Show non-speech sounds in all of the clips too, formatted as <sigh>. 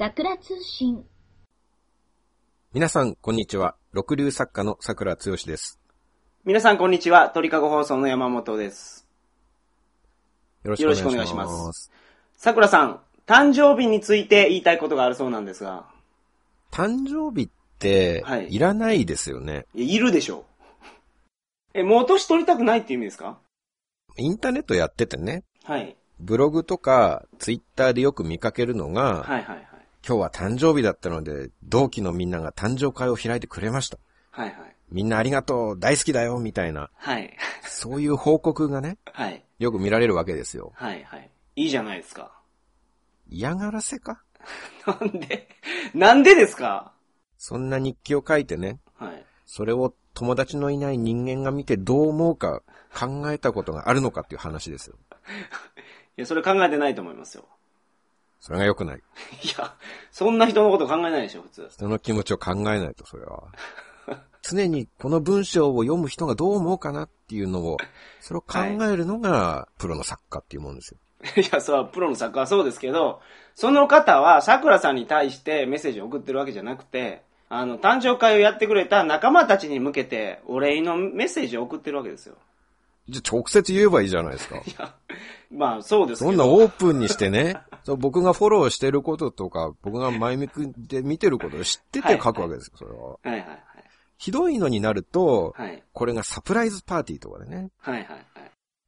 桜通信。皆さん、こんにちは。六流作家の桜つよしです。皆さん、こんにちは。鳥かご放送の山本です。よろしくお願いします。さくらさん、誕生日について言いたいことがあるそうなんですが、誕生日っては、いいらないですよね。いやいるでしょう。え、もう年取りたくないっていう意味ですか？インターネットやっててね、はい。ブログとかツイッターでよく見かけるのが、はいはいはい。今日は誕生日だったので、同期のみんなが誕生会を開いてくれました。はいはい。みんなありがとう、大好きだよ、みたいな、はい。そういう報告がね、はい。よく見られるわけですよ。はいはい。いいじゃないですか。嫌がらせか？<laughs> なんで？なんでですか？そんな日記を書いてね、はい。それを友達のいない人間が見てどう思うか考えたことがあるのかっていう話ですよ。<laughs> いや、それ考えてないと思いますよ。それが良くない。いや、そんな人のこと考えないでしょ、普通。人の気持ちを考えないと、それは。<laughs> 常にこの文章を読む人がどう思うかなっていうのを、<laughs> それを考えるのがプロの作家っていうもんですよ。<laughs> いや、それはプロの作家はそうですけど、その方は桜さんに対してメッセージを送ってるわけじゃなくて、あの、誕生会をやってくれた仲間たちに向けてお礼のメッセージを送ってるわけですよ。じゃあ直接言えばいいじゃないですか。<laughs> いや、まあそうですけど。そんなオープンにしてね、<laughs> そう僕がフォローしてることとか、僕が前向きで見てることを知ってて書くわけですよ、それは。はいはいはい。ひどいのになると、はい。これがサプライズパーティーとかでね、はいはいはい。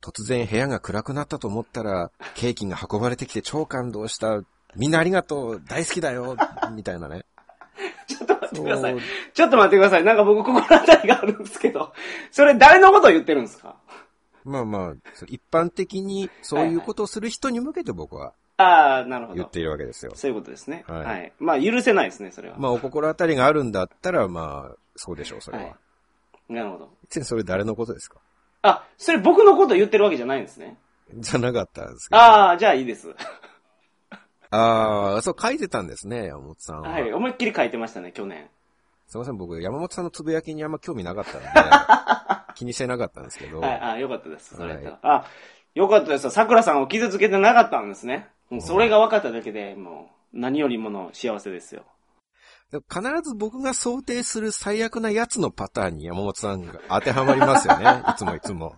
突然部屋が暗くなったと思ったら、ケーキが運ばれてきて超感動した、みんなありがとう、大好きだよ、<laughs> みたいなね。ちょっと待ってください。ちょっと待ってください。なんか僕心当たりがあるんですけど、それ誰のことを言ってるんですか？まあまあ、一般的にそういうことをする人に向けて僕はああ、なるほど。言っているわけですよ。そういうことですね。はいはい。まあ許せないですね、それは。まあお心当たりがあるんだったら、まあ、そうでしょう、それは。はいなるほど。別にそれ誰のことですか？あ、それ僕のことを言ってるわけじゃないんですね。じゃなかったんですけど。ああ、じゃあいいです。<laughs> ああ、そう書いてたんですね、山本さんは。はい。思いっきり書いてましたね、去年。すいません、僕、山本さんのつぶやきにあんま興味なかったんで、<laughs> 気にしてなかったんですけど。はい。あよかったです。それ。はいあ、よかったです。桜さんを傷つけてなかったんですね。うんそれが分かっただけで、もう、何よりもの幸せですよ。必ず僕が想定する最悪なやつのパターンに山本さんが当てはまりますよね。<laughs> いつもいつも。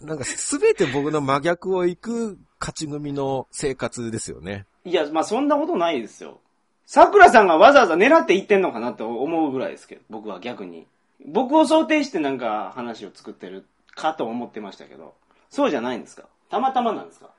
なんかすべて僕の真逆を行く勝ち組の生活ですよね。いや、まあそんなことないですよ。桜さんがわざわざ狙って言ってんのかなって思うぐらいですけど、僕は逆に。僕を想定してなんか話を作ってるかと思ってましたけど、そうじゃないんですか？たまたまなんですか？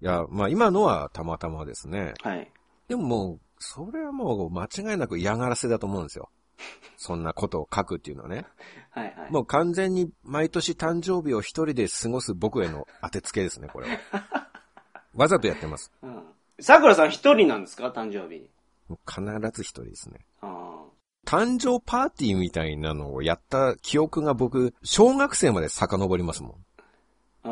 いや、まあ今のはたまたまですね。はい。でももう、それはもう間違いなく嫌がらせだと思うんですよ。<laughs> そんなことを書くっていうのはね。はいはい。もう完全に毎年誕生日を一人で過ごす僕への当てつけですね、これは。<laughs> わざとやってます。うん。桜さん一人なんですか？誕生日。必ず一人ですね。あ誕生パーティーみたいなのをやった記憶が僕、小学生まで遡りますもん。あ。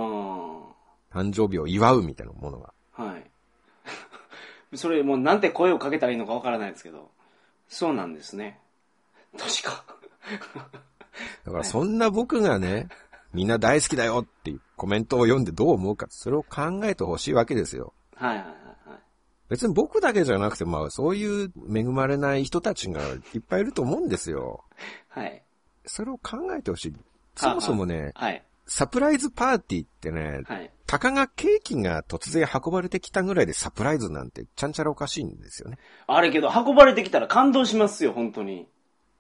あ誕生日を祝うみたいなものが。あ。はい。<laughs> それもうなんて声をかけたらいいのかわからないですけど。そうなんですね。確か。だからそんな僕がね、みんな大好きだよっていうコメントを読んでどう思うか、それを考えてほしいわけですよ。はいはい。別に僕だけじゃなくて、まあそういう恵まれない人たちがいっぱいいると思うんですよ。はい。それを考えてほしい。そもそもね、はい。サプライズパーティーってね、はい。たかがケーキが突然運ばれてきたぐらいでサプライズなんてちゃんちゃらおかしいんですよね。あれけど、運ばれてきたら感動しますよ、本当に。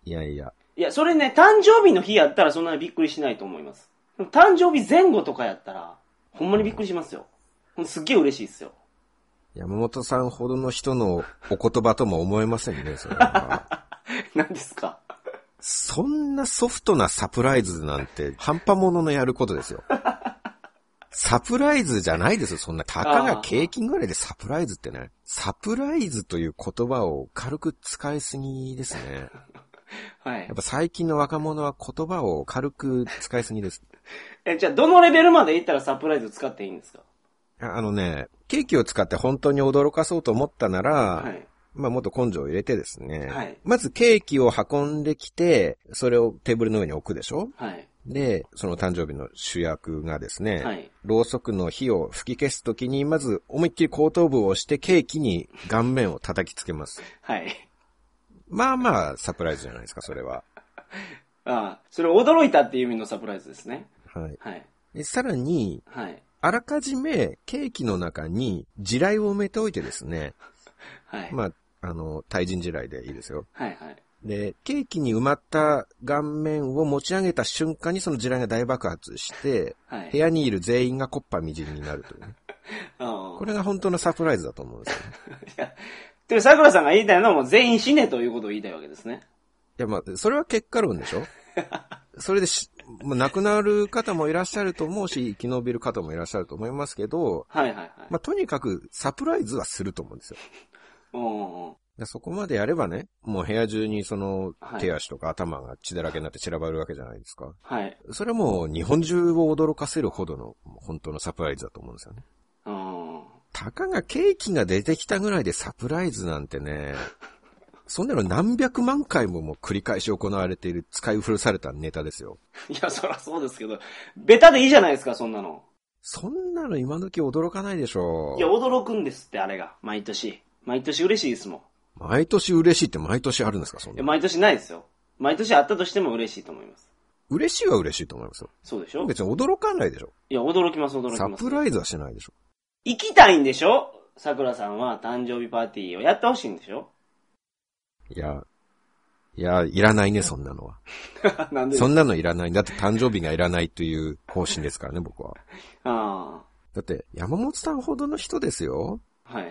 いやいや。いや、それね、誕生日の日やったらそんなにびっくりしないと思います。誕生日前後とかやったら、ほんまにびっくりしますよ。すっげえ嬉しいですよ。山本さんほどの人のお言葉とも思えませんね、それは。<laughs> 何ですか？そんなソフトなサプライズなんて半端者のやることですよ。サプライズじゃないですよ、そんな。たかがケーキぐらいでサプライズってね。サプライズという言葉を軽く使いすぎですね。<laughs> はいやっ。ぱ最近の若者は言葉を軽く使いすぎです。<laughs> え、じゃあ、どのレベルまでいったらサプライズ使っていいんですか？ああのね、ケーキを使って本当に驚かそうと思ったなら、はい。まあもっと根性を入れてですね。はいまずケーキを運んできて、それをテーブルの上に置くでしょ？はい。で、その誕生日の主役がですね、はい。ろうそくの火を吹き消すときに、まず思いっきり後頭部を押してケーキに顔面を叩きつけます。はい。まあまあ、サプライズじゃないですか、それは。<laughs> ああ、それ驚いたっていう意味のサプライズですね。はい。はい。でさらに、はい。あらかじめケーキの中に地雷を埋めておいてですね、<laughs> はい。まあ、あの、対人地雷でいいですよ。はいはい。で、ケーキに埋まった顔面を持ち上げた瞬間にその地雷が大爆発して、はい。部屋にいる全員がコッパみじんになるという <laughs> ね。これが本当のサプライズだと思うんですよね。<laughs> いや、で、桜さんが言いたいのはもう全員死ねということを言いたいわけですね。いや、まあ、それは結果論でしょそれでし、もう亡くなる方もいらっしゃると思うし、生き延びる方もいらっしゃると思いますけど、はいはいはい。まあ、とにかくサプライズはすると思うんですよ。<laughs> うん。でそこまでやればね、もう部屋中にそのはい手足とか頭が血だらけになって散らばるわけじゃないですか。はい。それはもう日本中を驚かせるほどの本当のサプライズだと思うんですよね。うん。たかがケーキが出てきたぐらいでサプライズなんてね、<laughs> そんなの何百万回ももう繰り返し行われている使い古されたネタですよ。いや、そらそうですけど、ベタでいいじゃないですか、そんなの。そんなの今時驚かないでしょいや、驚くんですって、あれが。毎年。毎年嬉しいですもん。毎年嬉しいって毎年あるんですかそんいや、な。毎年ないですよ。毎年あったとしても嬉しいと思います。嬉しいは嬉しいと思いますよ。そうでしょ？別に驚かないでしょ。いや、驚きます、驚きサます。プライズはしないでしょ。行きたいんでしょ？桜さんは誕生日パーティーをやってほしいんでしょ？いや、いや、いらないね、そんなのは。<laughs> なんでそんなのいらない。だって誕生日がいらないという方針ですからね、僕は。あだって、山本さんほどの人ですよ。あ、はい。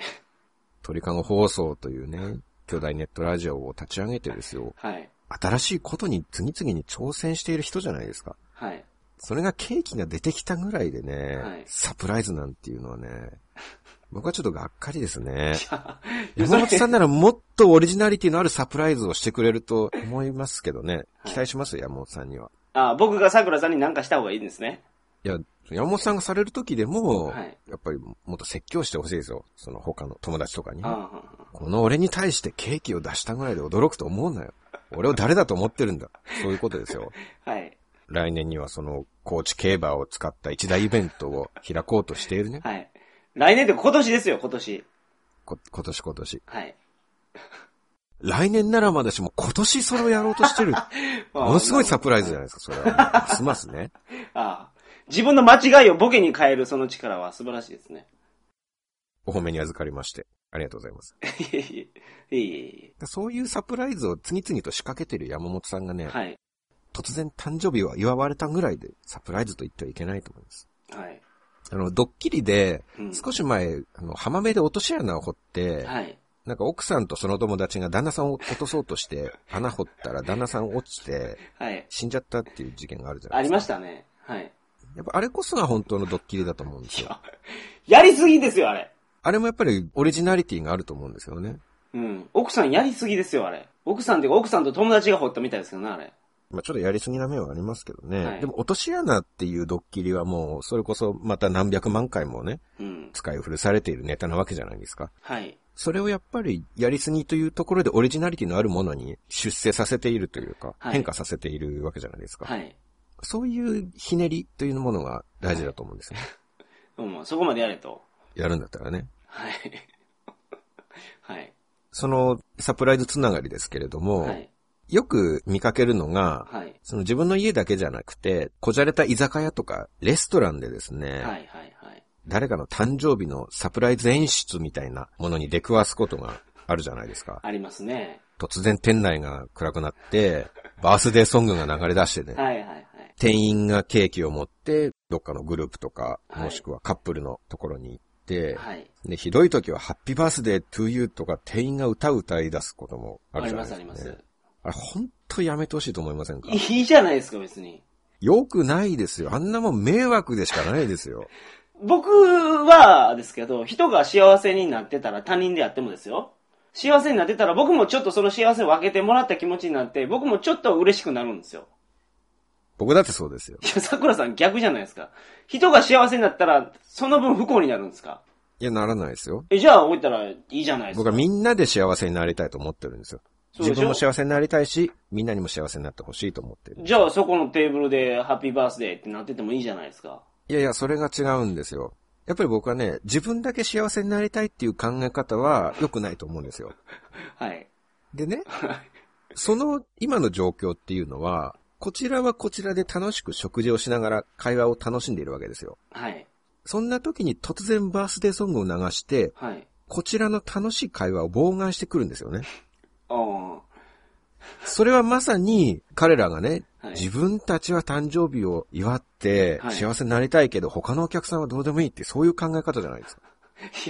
鳥かご放送というね、巨大ネットラジオを立ち上げてですよ。はい。新しいことに次々に挑戦している人じゃないですか。はい。それがケーキが出てきたぐらいでね、はいサプライズなんていうのはね、僕はちょっとがっかりですね。山本さんならもっとオリジナリティのあるサプライズをしてくれると思いますけどね。期待しますよ、山本さんには。あ僕が桜さんに何かした方がいいんですね。いや、山本さんがされる時でも、はいやっぱりもっと説教してほしいですよ。その他の友達とかに。あこの俺に対してケーキを出したぐらいで驚くと思うなよ。俺を誰だと思ってるんだ。そういうことですよ。あ、<laughs> はい。来年にはその高知競馬を使った一大イベントを開こうとしているね。はい。来年って今年ですよ、今年。こ今年今年。はい。<laughs> 来年ならまだしも今年それをやろうとしてる。<laughs> ものすごいサプライズじゃないですか、それは。ますますね。<laughs> ああ。自分の間違いをボケに変えるその力は素晴らしいですね。お褒めに預かりまして。ありがとうございます。いえいえ。いえいそういうサプライズを次々と仕掛けてる山本さんがね、え。はい。突然誕生日を祝われたぐらいでサプライズと言ってはいけないと思います。はい。あの、ドッキリで、うん少し前、あの、浜辺で落とし穴を掘って、はい。なんか奥さんとその友達が旦那さんを落とそうとして、<laughs> 穴掘ったら旦那さん落ちて、はい。死んじゃったっていう事件があるじゃなありいですか。ましたね。はい。やっぱあれこそが本当のドッキリだと思うんですよ。やりすぎですよ、あれ。あれもやっぱりオリジナリティがあると思うんですよね。うん。奥さんやりすぎですよ、あれ。奥さんっていうか、奥さんと友達が掘ったみたいですけどね、あれ。まあちょっとやりすぎな面はありますけどね。はいでも落とし穴っていうドッキリはもう、それこそまた何百万回もね、うん。使い古されているネタなわけじゃないですか。はい。それをやっぱりやりすぎというところでオリジナリティのあるものに出世させているというか、はい変化させているわけじゃないですか。はい。そういうひねりというものが大事だと思うんですよね。<laughs> うん、そこまでやれと。やるんだったらね。はい。<laughs> はい。そのサプライズつながりですけれども、はい。よく見かけるのが、はい。その自分の家だけじゃなくて、こじゃれた居酒屋とかレストランでですね、はい。はい。はい。誰かの誕生日のサプライズ演出みたいなものに出くわすことがあるじゃないですか。ありますね。突然店内が暗くなって、バースデーソングが流れ出してね、はい。はい。はい。店員がケーキを持って、どっかのグループとか、はいもしくはカップルのところに行って、はい。で、ひどい時はハッピーバースデートゥーユーとか店員が歌を歌い出すこともああります、るじゃないですか、ね。あります。あれ、ほんとやめてほしいと思いませんか？いいじゃないですか、別に。よくないですよ。あんなもん迷惑でしかないですよ。僕はですけど、人が幸せになってたら他人であってもですよ。幸せになってたら僕もちょっとその幸せを分けてもらった気持ちになって、僕もちょっと嬉しくなるんですよ。僕だってそうですよ。いや、桜さん逆じゃないですか。人が幸せになったら、その分不幸になるんですか？いや、ならないですよ。え、じゃあ置いたらいいじゃないですか。僕はみんなで幸せになりたいと思ってるんですよ。自分も幸せになりたいし、みんなにも幸せになってほしいと思ってる。じゃあそこのテーブルでハッピーバースデーってなっててもいいじゃないですか。いやいや、それが違うんですよ。やっぱり僕はね、自分だけ幸せになりたいっていう考え方は良くないと思うんですよ。<laughs> はい。でね、その今の状況っていうのは、こちらはこちらで楽しく食事をしながら会話を楽しんでいるわけですよ。はい。そんな時に突然バースデーソングを流して、はい。こちらの楽しい会話を妨害してくるんですよね。それはまさに彼らがね、はい自分たちは誕生日を祝ってはい幸せになりたいけど、他のお客さんはどうでもいいってそういう考え方じゃないですか。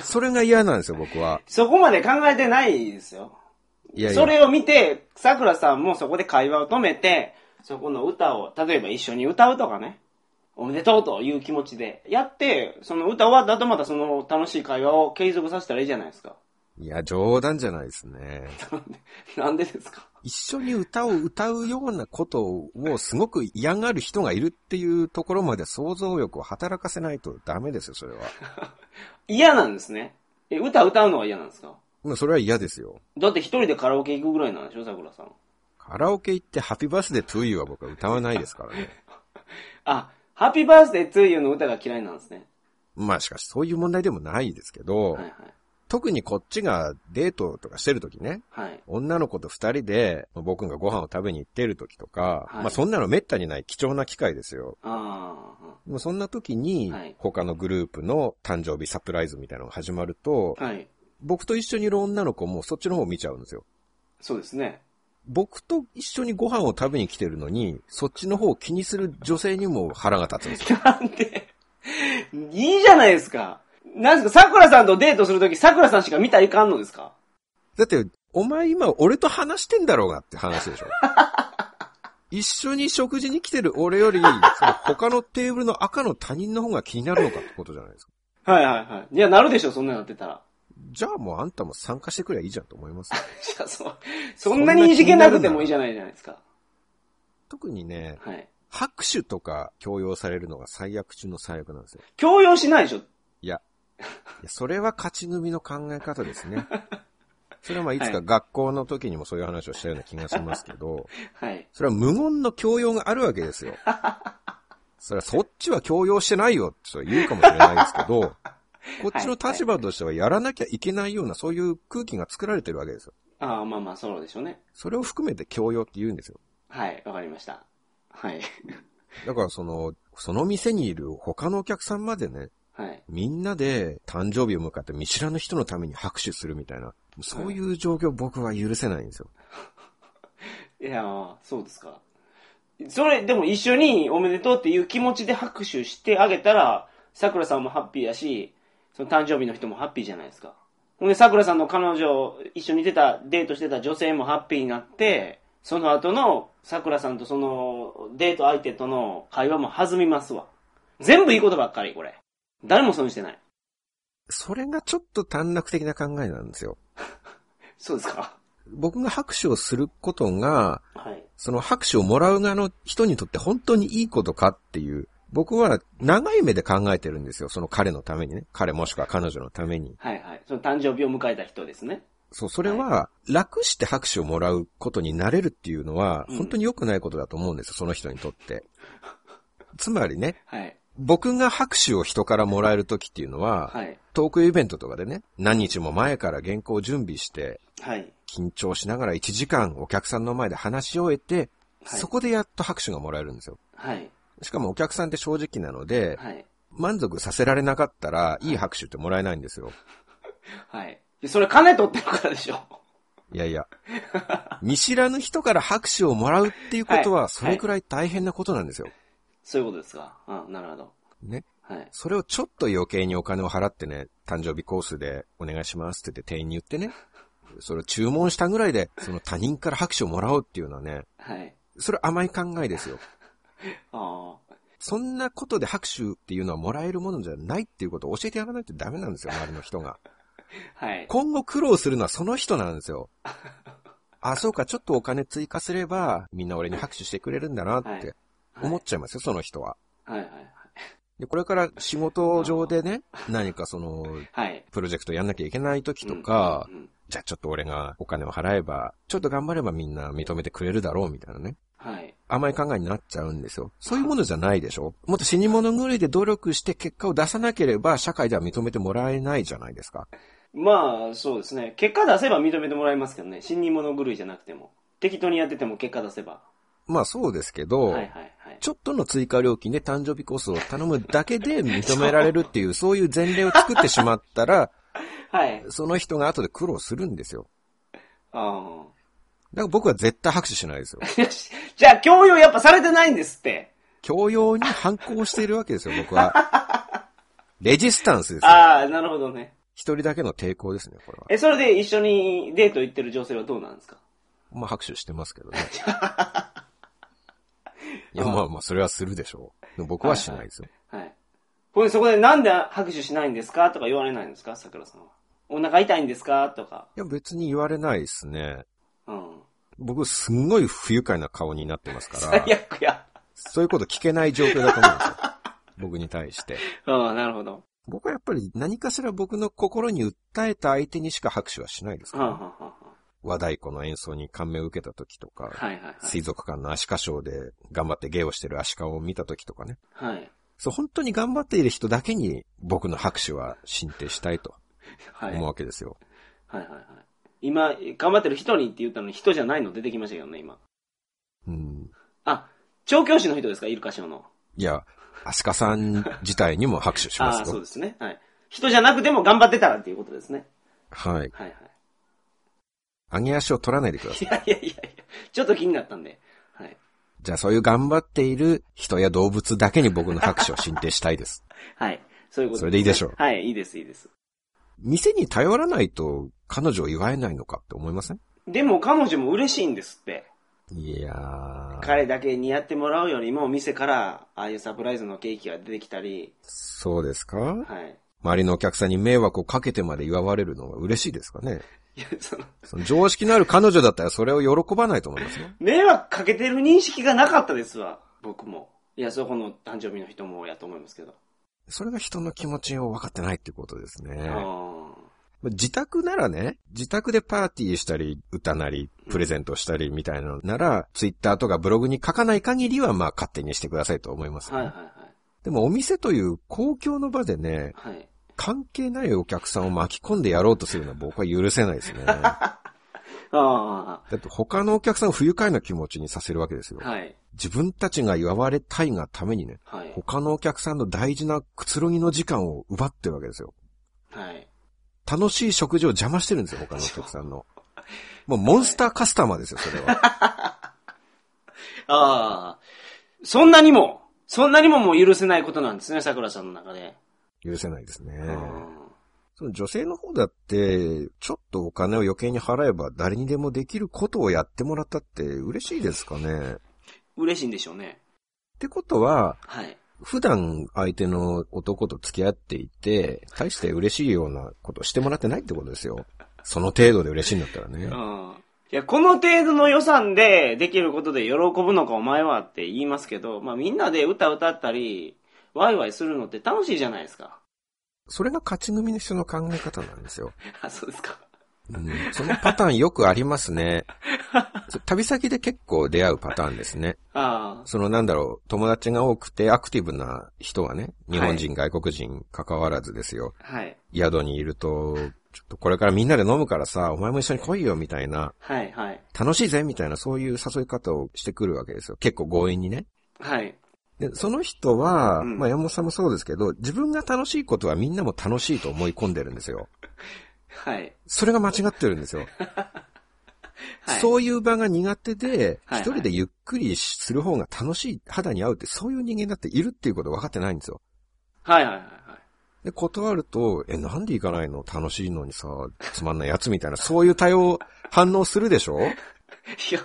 それが嫌なんですよ、僕は。そこまで考えてないですよ。いやいや。それを見て、桜さんもそこで会話を止めて、そこの歌を、例えば一緒に歌うとかね、おめでとうという気持ちでやって、その歌終わった後またその楽しい会話を継続させたらいいじゃないですか。いや、冗談じゃないですね。<laughs> なんでですか？一緒に歌を歌うようなことをすごく嫌がる人がいるっていうところまで想像力を働かせないとダメですよ、それは。<laughs> 嫌なんですね。え、歌歌うのは嫌なんですか？まあ、それは嫌ですよ。だって一人でカラオケ行くぐらいなんでしょ、桜さん。カラオケ行ってハッピーバースデートゥーユーは僕は歌わないですからね。<laughs> あ、ハッピーバースデートゥーユーの歌が嫌いなんですね。まあしかしそういう問題でもないですけど、はいはい。特にこっちがデートとかしてる時ね、はい。女の子と二人で僕がご飯を食べに行ってる時とか、はいまあそんなの滅多にない貴重な機会ですよ。あでもそんな時にはい他のグループの誕生日サプライズみたいなのが始まると、あ。はい。僕と一緒にいる女の子もそっちの方を見ちゃうんですよ。そうですね。僕と一緒にご飯を食べに来てるのに、そっちの方を気にする女性にも腹が立つんですよ。なんで？いいじゃないですか。なんですか、桜さんとデートするとき、桜さんしか見たらいかんのですか？だって、お前今俺と話してんだろうがって話でしょ。<laughs> 一緒に食事に来てる俺より、その他のテーブルの赤の他人の方が気になるのかってことじゃないですか。はいはいはい。いや、なるでしょ、そんなのなってたら。じゃあもうあんたも参加してくればいいじゃんと思いますよ。いや、そう。そんなにいじけなくてもいいじゃないじゃないですか。特にね、はい。拍手とか強要されるのが最悪中の最悪なんですよ。強要しないでしょ？いやそれは勝ち組の考え方ですね。<laughs> それはまあいつはいか学校の時にもそういう話をしたような気がしますけど、はい。それは無言の強要があるわけですよ。それはそっちは強要してないよって言うかもしれないですけど、<laughs> こっちの立場としてはやらなきゃいけないようなそういう空気が作られてるわけですよ。ああ、まあまあ、そうでしょうね。それを含めて強要って言うんですよ。はい、わかりました。はい。だからその、その店にいる他のお客さんまでね、はい。みんなで誕生日を迎えて見知らぬ人のために拍手するみたいな、そういう状況僕は許せないんですよ。<laughs> いやーそうですか。それ、でも一緒におめでとうっていう気持ちで拍手してあげたら、桜さんもハッピーやし、その誕生日の人もハッピーじゃないですか。ほんで、桜さんの彼女、一緒に出た、デートしてた女性もハッピーになって、その後の桜さんとそのデート相手との会話も弾みますわ。全部いいことばっかり、これ。誰も損してない。それがちょっと短絡的な考えなんですよ。<laughs> そうですか？僕が拍手をすることが、はい。その拍手をもらう側の人にとって本当にいいことかっていう、僕は長い目で考えてるんですよ。その彼のためにね。彼もしくは彼女のために。はいはい。その誕生日を迎えた人ですね。そう、それは、楽して拍手をもらうことになれるっていうのは、うん本当に良くないことだと思うんですよ、その人にとって。<laughs> つまりね、はい。僕が拍手を人からもらえる時っていうのは、はい。トークイベントとかでね、何日も前から原稿を準備して、はい。緊張しながら1時間お客さんの前で話し終えて、はいそこでやっと拍手がもらえるんですよ。はい。しかもお客さんって正直なので、はい。満足させられなかったら、いい拍手ってもらえないんですよ。はい。でそれ金取ってるからでしょ。いやいや。見知らぬ人から拍手をもらうっていうことはいは、それくらい大変なことなんですよ。そういうことですか？うん、なるほど。ね。はい。それをちょっと余計にお金を払ってね、誕生日コースでお願いしますって言って店員に言ってね、<laughs> それを注文したぐらいで、その他人から拍手をもらおうっていうのはね、はい。それ甘い考えですよ。<laughs> あそんなことで拍手っていうのはもらえるものじゃないっていうことを教えてやらないとダメなんですよ、周りの人が。あ。<laughs> はい。今後苦労するのはその人なんですよ。あ、そうか、ちょっとお金追加すれば、みんな俺に拍手してくれるんだなってはい思っちゃいますよ、その人は。はいはいはい。で、これから仕事上でね、何かその、はい。プロジェクトやんなきゃいけない時とかうん、うんじゃあちょっと俺がお金を払えば、ちょっと頑張ればみんな認めてくれるだろうみたいなね。はい。甘い考えになっちゃうんですよ。そういうものじゃないでしょもっと死に物狂いで努力して結果を出さなければ社会では認めてもらえないじゃないですか。まあ、そうですね。結果出せば認めてもらえますけどね。死に物狂いじゃなくても。適当にやってても結果出せば。まあそうですけど、はいはいはい。ちょっとの追加料金で誕生日コースを頼むだけで <laughs> 認められるっていう、そういう前例を作ってしまったら、<laughs> はい。その人が後で苦労するんですよ。あだから僕は絶対拍手しないですよ。<laughs> じゃあ、強要やっぱされてないんですって。教養に反抗しているわけですよ、僕は。レジスタンスですよ。ああ、なるほどね。一人だけの抵抗ですね、これは。え、それで一緒にデート行ってる女性はどうなんですか？まあ拍手してますけどね。いや、まあまあ、それはするでしょう。僕はしないですよ。はい。ほんでそこでなんで拍手しないんですかとか言われないんですか桜さんは。お腹痛いんですかとか。いや、別に言われないですね。うん。僕、すんごい不愉快な顔になってますから最、悪や。そういうこと聞けない状況だと思うんですよ。<laughs> 僕に対して。ああ、なるほど。僕はやっぱり何かしら僕の心に訴えた相手にしか拍手はしないですかはあ、ら、はあは和太鼓の演奏に感銘を受けた時とか、あ、はいはいはい。水族館のアシカショーで頑張って芸をしてるアシカを見た時とかね。はい。そう、本当に頑張っている人だけに僕の拍手は進呈したいとはい。思うはいわけですよ。はいはい。今、頑張ってる人にって言ったのに人じゃないの出てきましたけどね、今。うん。あ、調教師の人ですかイルカショーの。いや、アシカさん自体にも拍手しまああ、すよ。そうですね。はい。人じゃなくても頑張ってたらっていうことですね。はい。はいはい。上げ足を取らないでください。いやいやいやちょっと気になったんで。はい。じゃあそういう頑張っている人や動物だけに僕の拍手を進呈したいです。<laughs> はい。そういうことそれでいいでしょうはい、いいです、いいです。店に頼らないと彼女を祝えないのかって思いません？でも彼女も嬉しいんですって。いやー。彼だけにやってもらうよりも、店から、ああいうサプライズのケーキが出てきたり、そうですか？はい。周りのお客さんに迷惑をかけてまで祝われるのは嬉しいですかね？その、その常識のある彼女だったらそれを喜ばないと思いますよ。迷惑かけてる認識がなかったですわ、僕も。いや、そこの誕生日の人もやと思いますけど。それが人の気持ちを分かってないってことですね。あ自宅ならね、自宅でパーティーしたり、歌なり、プレゼントしたりみたいなのなら、ツイッターとかブログに書かない限りはまあ勝手にしてくださいと思います、あ。はいはいはい。でもお店という公共の場でね、はい。関係ないお客さんを巻き込んでやろうとするのは僕は許せないですね。<laughs> だあって他のお客さんを不愉快な気持ちにさせるわけですよあ。。はい。自分たちが祝われたいがためにね、はい。他のお客さんの大事なくつろぎの時間を奪ってるわけですよ。はい。楽しい食事を邪魔してるんですよ、他のお客さんの。<laughs> もうモンスターカスタマーですよ、それは。<laughs> ああ。そんなにも、そんなにももう許せないことなんですね、桜さんの中で。許せないですね。うんその女性の方だって、ちょっとお金を余計に払えば誰にでもできることをやってもらったって嬉しいですかね。嬉しいんでしょうね。ってことは、はい。普段相手の男と付き合っていて、大して嬉しいようなことをしてもらってないってことですよ。その程度で嬉しいんだったらねう。ん。いや、この程度の予算でできることで喜ぶのかお前はって言いますけど、まあみんなで歌歌ったり、ワイワイするのって楽しいじゃないですか。それが勝ち組の人の考え方なんですよ。<laughs> あ、そうですか。うん、そのパターンよくありますね。そ <laughs> 旅先で結構出会うパターンですね。あそのなんだろう、友達が多くてアクティブな人はね、日本人、外国人関わらずですよ。あ。はい。宿にいると、ちょっとこれからみんなで飲むからさ、お前も一緒に来いよみたいな、はい、はい。楽しいぜみたいなそういう誘い方をしてくるわけですよ。結構強引にね。はい。で、その人は、うんまあ山本さんもそうですけど、自分が楽しいことはみんなも楽しいと思い込んでるんですよ。はい。それが間違ってるんですよ。<laughs> はい。そういう場が苦手で、はいはい一人でゆっくりする方が楽しい、肌に合うって、そういう人間だっているっていうこと分かってないんですよ。はい、はい、はいはい。で、断ると、え、なんで行かないの？楽しいのにさ、つまんないやつみたいな、そういう対応、反応するでしょ？<laughs> いや、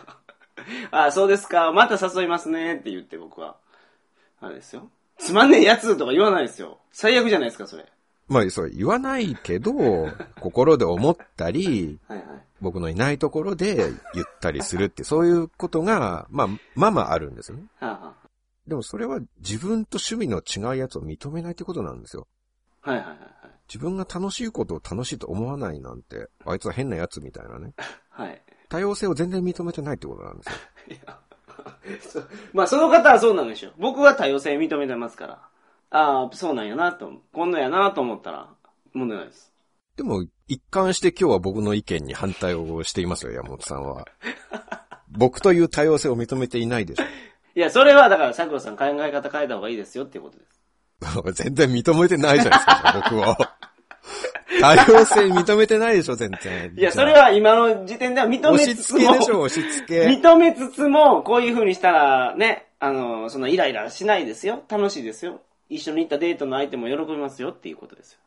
あ、そうですか。また誘いますねって言って僕は。あれですよ。つまんねえやつとか言わないですよ。最悪じゃないですか、それ。まあ、そう、言わないけど、<laughs> 心で思ったり、はいはい。僕のいないところで言ったりするって、そういうことが、まあ、まあまああるんですよね。はあ、はでもそれは自分と趣味の違うやつを認めないってことなんですよ。あ、はいはいはいはい。自分が楽しいことを楽しいと思わないなんて、あいつは変なやつみたいなね。<laughs> はい。多様性を全然認めてないってことなんですよ。<laughs> いや <laughs> まあ、その方はそうなんでしょう。僕は多様性認めてますから。ああ、そうなんやなと、今度やなと思ったら、問題ないです。でも、一貫して今日は僕の意見に反対をしていますよ、山本さんは。<laughs> 僕という多様性を認めていないでしょ。<laughs> いや、それはだから、桜さん考え方変えた方がいいですよっていうことです。全然認めてないじゃないですか、僕を。多様性認めてないでしょ、全然。いや、それは今の時点では認押しめつつも、付けでしょ、押し付け。認めつつも、こういう風にしたらね、あの、そのイライラしないですよ。楽しいですよ。一緒に行ったデートの相手も喜びますよっていうことですよ。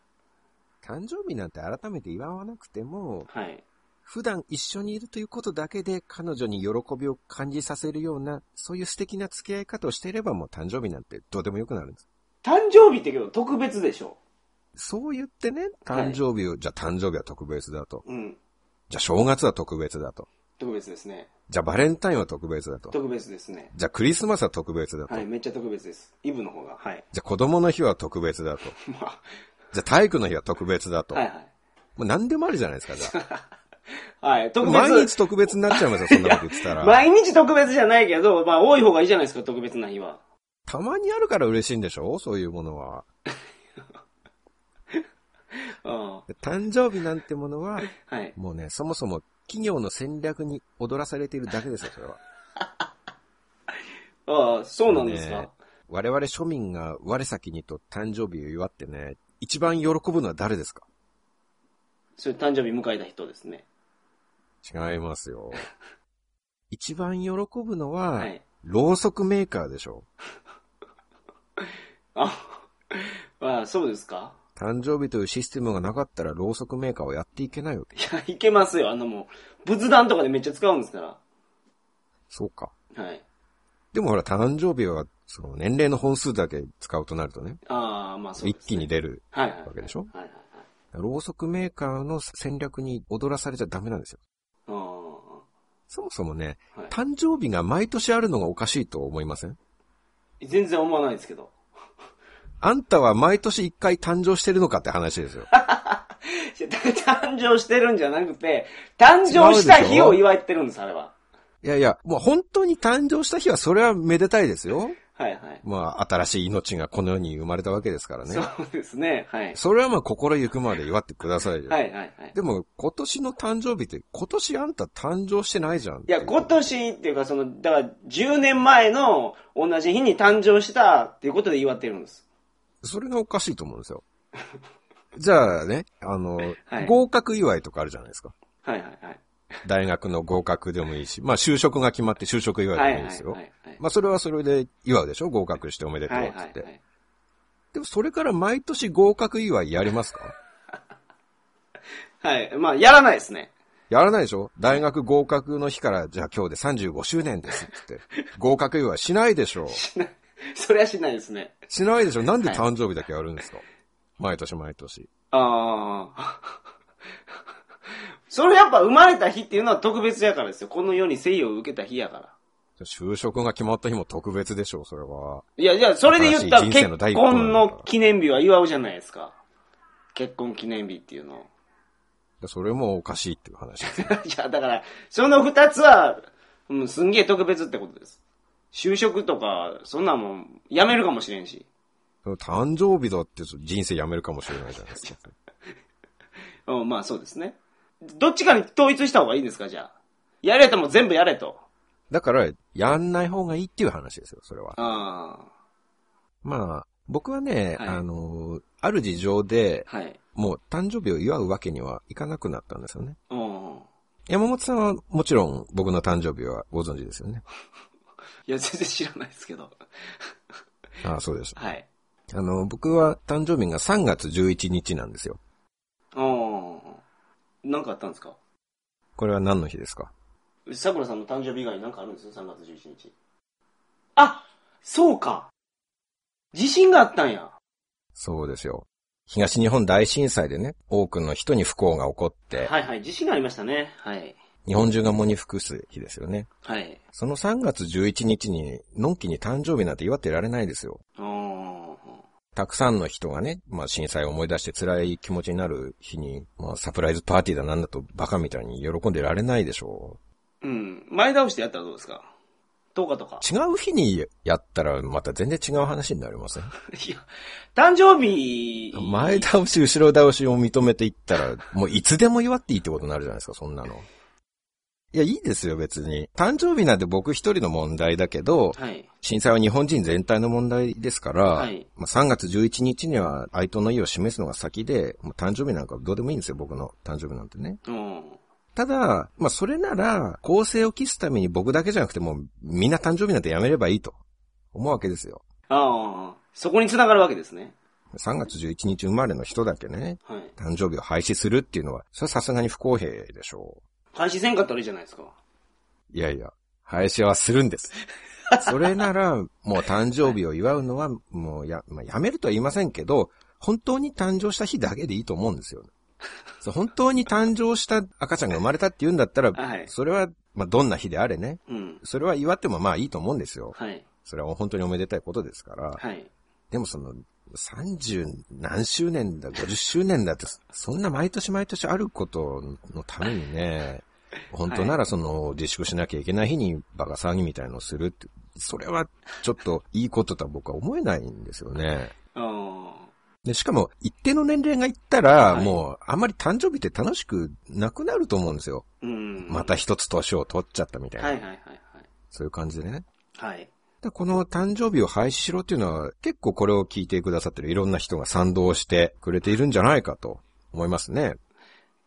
誕生日なんて改めて祝わなくても、はい。普段一緒にいるということだけで彼女に喜びを感じさせるような、そういう素敵な付き合い方をしていればもう誕生日なんてどうでもよくなるんです。誕生日ってけど特別でしょ。そう言ってね、誕生日を、じゃあ誕生日は特別だと。うん。じゃあ正月は特別だと。特別ですね。じゃあバレンタインは特別だと。特別ですね。じゃあクリスマスは特別だと。はい、めっちゃ特別です。イブの方が。はい。じゃあ子供の日は特別だと。ま <laughs> じゃあ体育の日は特別だと。あ、はいはい。もう何でもあるじゃないですか、じゃあ。<laughs> はい、特別。毎日特別になっちゃいますよ、そんなこと言ってたら。毎日特別じゃないけど、まあ多い方がいいじゃないですか、特別な日は。たまにあるから嬉しいんでしょそういうものは。<laughs> うん。誕生日なんてものは、はい。もうね、そもそも企業の戦略に踊らされているだけですよ、それは。<laughs> ああ、そうなんですか。ね我々庶民が我先にと誕生日を祝ってね、一番喜ぶのは誰ですか？それ誕生日迎えた人ですね。違いますよ。<laughs> 一番喜ぶのは、はい。ろうそくメーカーでしょ。<laughs> あ、まあ、そうですか。誕生日というシステムがなかったらろうそくメーカーをやっていけないわけ。いや、いけますよ。あのもう、仏壇とかでめっちゃ使うんですかそうか。ら。はい。でもほら、誕生日は、その年齢の本数だけ使うとなるとね、ああ、まあそうです、ね。一気に出る。わけでしょ？はいはいはい。ろうそくメーカーの戦略に踊らされちゃダメなんですよ。あそもそもね、あ、はい。誕生日が毎年あるのがおかしいと思いません？全然思わないですけど。あんたは毎年一回誕生してるのかって話ですよ。<laughs> 誕生してるんじゃなくて、誕生した日を祝ってるんです、あれは。いやいや、もう本当に誕生した日はそれはめでたいですよ。はいはい。まあ、新しい命がこの世に生まれたわけですからね。そうですね。はい。それはまあ心ゆくまで祝ってくださいよ。はいはいはい。でも、今年の誕生日って、今年あんた誕生してないじゃん。いや、今年っていうか、その、だから、10年前の同じ日に誕生したっていうことで祝ってるんです。それがおかしいと思うんですよ。じゃあね、あの、はい合格祝いとかあるじゃないですか。はいはいはい。大学の合格でもいいし、まあ就職が決まって就職祝いではいはいいもいですよ。はいはい。まあそれはそれで祝うでしょ？合格しておめでとうっはいつって。はいはい。でもそれから毎年合格祝いやりますか？<laughs> はい。まあ、やらないですね。やらないでしょ？大学合格の日から、じゃあ今日で35周年ですって。合格祝いしないでしょ <laughs> しない。<laughs> それはしないですね。しないでしょ？なんで誕生日だけやるんですか、毎年毎年。ああ。<laughs> それやっぱ生まれた日っていうのは特別やからですよ。この世に生を受けた日やから。就職が決まった日も特別でしょう、それは。いや、じゃあ、それで言ったら結婚の記念日は祝うじゃないですか。結婚記念日っていうのを。それもおかしいっていう話です。<laughs> いや、だから、その二つは、うん、すんげえ特別ってことです。就職とか、そんなんもん、やめるかもしれんし。誕生日だって人生やめるかもしれないじゃないですか。<laughs> うん、まあそうですね。どっちかに統一した方がいいんですか、じゃあ。やれとも全部やれと。だから、やんない方がいいっていう話ですよ、それは。あまあ、僕はね、はいあの、ある事情で、あ、はい。もう誕生日を祝うわけにはいかなくなったんですよね。うん。山本さんはもちろん僕の誕生日はご存知ですよね。<laughs> いや、全然知らないですけど。ああ、そうです。はい。あの、僕は誕生日が3月11日なんですよ。うん。なんかあったんですか？これは何の日ですか？桜さんの誕生日以外になんかあるんです？よ、3月11日。あそうか地震があったんや。そうですよ。東日本大震災でね、多くの人に不幸が起こって、はいはい、地震がありましたね。はい。日本中が喪に服す日ですよね。はい。その3月11日に、のんきに誕生日なんて祝ってられないですよ。うん。たくさんの人がね、まあ震災を思い出して辛い気持ちになる日に、まあサプライズパーティーだなんだとバカみたいに喜んでられないでしょうん。前倒してやったらどうですか ?10 日とか。う。違う日にやったらまた全然違う話になりません？<laughs> いや、誕生日、前倒し、後ろ倒しを認めていったら、もういつでも祝っていいってことになるじゃないですか、そんなの。いや、いいですよ、別に。誕生日なんて僕一人の問題だけど、はい。震災は日本人全体の問題ですから、はいまあ、3月11日には哀悼の意を示すのが先で、もう誕生日なんかどうでもいいんですよ、僕の誕生日なんてね。うん。ただ、まあ、それなら、公正を期すために僕だけじゃなくてもう、みんな誕生日なんてやめればいいと、思うわけですよ。ああ、そこに繋がるわけですね。3月11日生まれの人だけね、はい。誕生日を廃止するっていうのは、それはさすがに不公平でしょ廃止せんかったらいいじゃないですか。う。いやいや、廃止はするんです。<laughs> それなら、もう誕生日を祝うのは、もうや、まあ、やめるとは言いませんけど、本当に誕生した日だけでいいと思うんですよ。そう本当に誕生した赤ちゃんが生まれたって言うんだったら、はいそれは、まあ、どんな日であれね。うん。それは祝ってもまあいいと思うんですよ。はい。それは本当におめでたいことですから。はい。でもその、30何周年だ、50周年だって、そんな毎年毎年あることのためにね、<laughs> 本当ならその自粛しなきゃいけない日にバカ騒ぎみたいのをするって、それはちょっといいこととは僕は思えないんですよね。あで、しかも一定の年齢がいったら、はいもうあんまり誕生日って楽しくなくなると思うんですよ。ーうん。また一つ年を取っちゃったみたいな。はいはいはいそういう感じでね。はい。この誕生日を廃止しろっていうのは結構これを聞いてくださってるいろんな人が賛同してくれているんじゃないかと思いますね。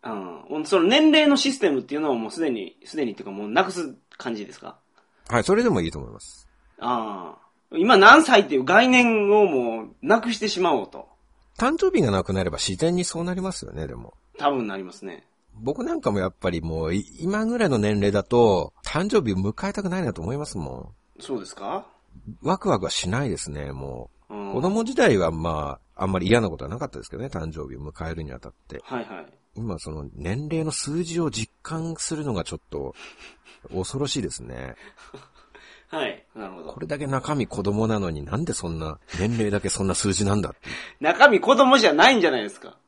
うん。その年齢のシステムっていうのはもうすでに、すでにっていうかもうなくす感じですか？はい、それでもいいと思います。ああ。今何歳っていう概念をもうなくしてしまおうと。誕生日がなくなれば自然にそうなりますよね、でも。多分なりますね。僕なんかもやっぱりもうい今ぐらいの年齢だと誕生日を迎えたくないなと思いますもそうですか？ん。ワクワクはしないですね、もうんう。子供時代はまあ、あんまり嫌なことはなかったですけどね、誕生日を迎えるにあたって。はいはい。今その年齢の数字を実感するのがちょっと恐ろしいですね。<laughs> はい。なるほどこ。れだけ中身子供なのになんでそんな、年齢だけそんな数字なんだって。<laughs> 中身子供じゃないんじゃないですか。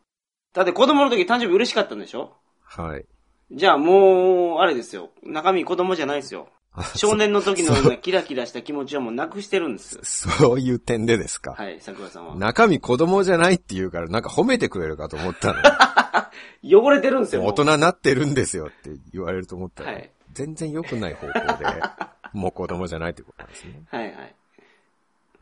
だって子供の時誕生日嬉しかったんでしょ？はい。じゃあもう、あれですよ。中身子供じゃないですよ。<laughs> 少年の時のようなキラキラした気持ちはもうなくしてるんです。そういう点でですか。はい、桜さんは。中身子供じゃないって言うからなんか褒めてくれるかと思った <laughs> 汚れてるんですよ。の。もう大人になってるんですよって言われると思ったら、はい全然良くない方向で、<laughs> もう子供じゃないってことなんですね。はいはい。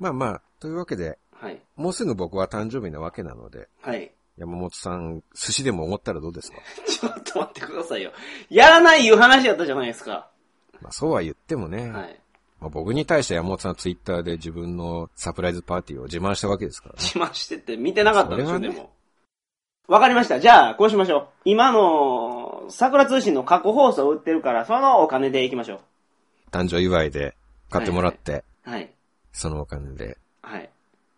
まあまあ、というわけで、はい。もうすぐ僕は誕生日なわけなので、はい。山本さん、寿司でもおごったらどうですか？ちょっと待ってくださいよ。やらないいう話やったじゃないですか。まあそうは言ってもね、はい。まあ、僕に対して山本さんはツイッターで自分のサプライズパーティーを自慢したわけですからね。自慢してって見てなかったんでしょ、それはねでも。わかりました。じゃあ、こうしましょう。今の、桜通信の過去放送を売ってるから、そのお金でいきましょ誕生祝いで買ってもらって、う。はい。そのお金で。はい。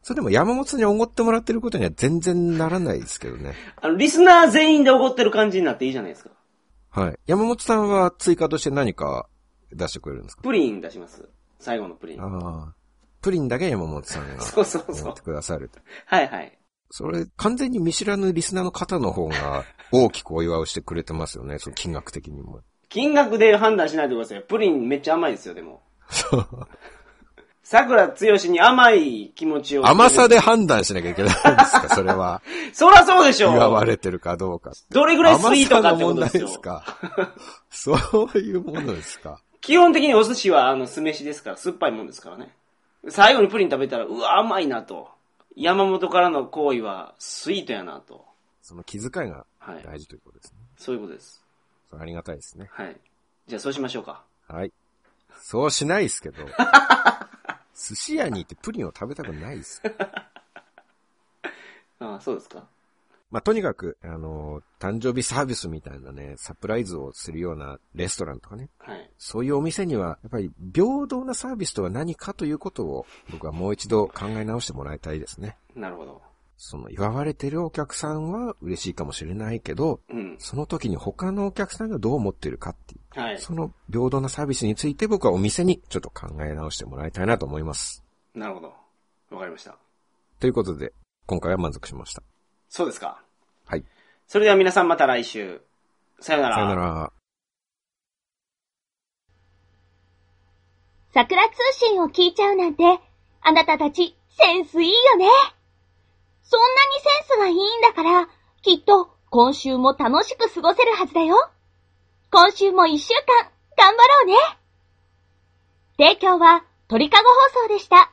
それでも山本さんにおごってもらってることには全然ならないですけどね。あの、リスナー全員で怒ってる感じになっていいじゃないですか。はい。山本さんは追加として何か出してくれるんですか？プリン出します。最後のプリン。ああ。プリンだけ山本さんが <laughs> そうそうそうって。くださると。はいはい。それ、完全に見知らぬリスナーの方の方が <laughs> 大きくお祝いをしてくれてますよね。その金額的にも。金額で判断しないでください。プリンめっちゃ甘いですよ、でも。そう。桜つよしに甘い気持ちを。甘さで判断しなきゃいけないんですか？それは。<laughs> そらそうでしょ祝われてるかどうか。どれぐらいスイートか甘さのってことですよ問題で。すか？そういうものですか？基本的にお寿司はあの酢飯ですから、酸っぱいもんですからね。最後にプリン食べたら、うわ、甘いなと。山本からの行為はスイートやなと。その気遣いがはい。大事ということですね。そういうことです。それありがたいですね。はい。じゃあそうしましょうか。はい。そうしないですけど。<laughs> 寿司屋に行ってプリンを食べたくないです。<laughs> ああ、そうですか。まあ、とにかく、あの、誕生日サービスみたいなね、サプライズをするようなレストランとかね、はい。そういうお店には、やっぱり平等なサービスとは何かということを、僕はもう一度考え直してもらいたいですね。なるほど。その、祝われてるお客さんは嬉しいかもしれないけど、うん。その時に他のお客さんがどう思っているかっていう、はい。その平等なサービスについて僕はお店にちょっと考え直してもらいたいなと思います。なるほど。わかりました。ということで、今回は満足しました。そうですか。はい。それでは皆さんまた来週。さよなら。さよなら。桜通信を聞いちゃうなんて、あなたたちセンスいいよね。そんなにセンスがいいんだから、きっと今週も楽しく過ごせるはずだよ。今週も一週間頑張ろうね。提供は鳥かご放送でした。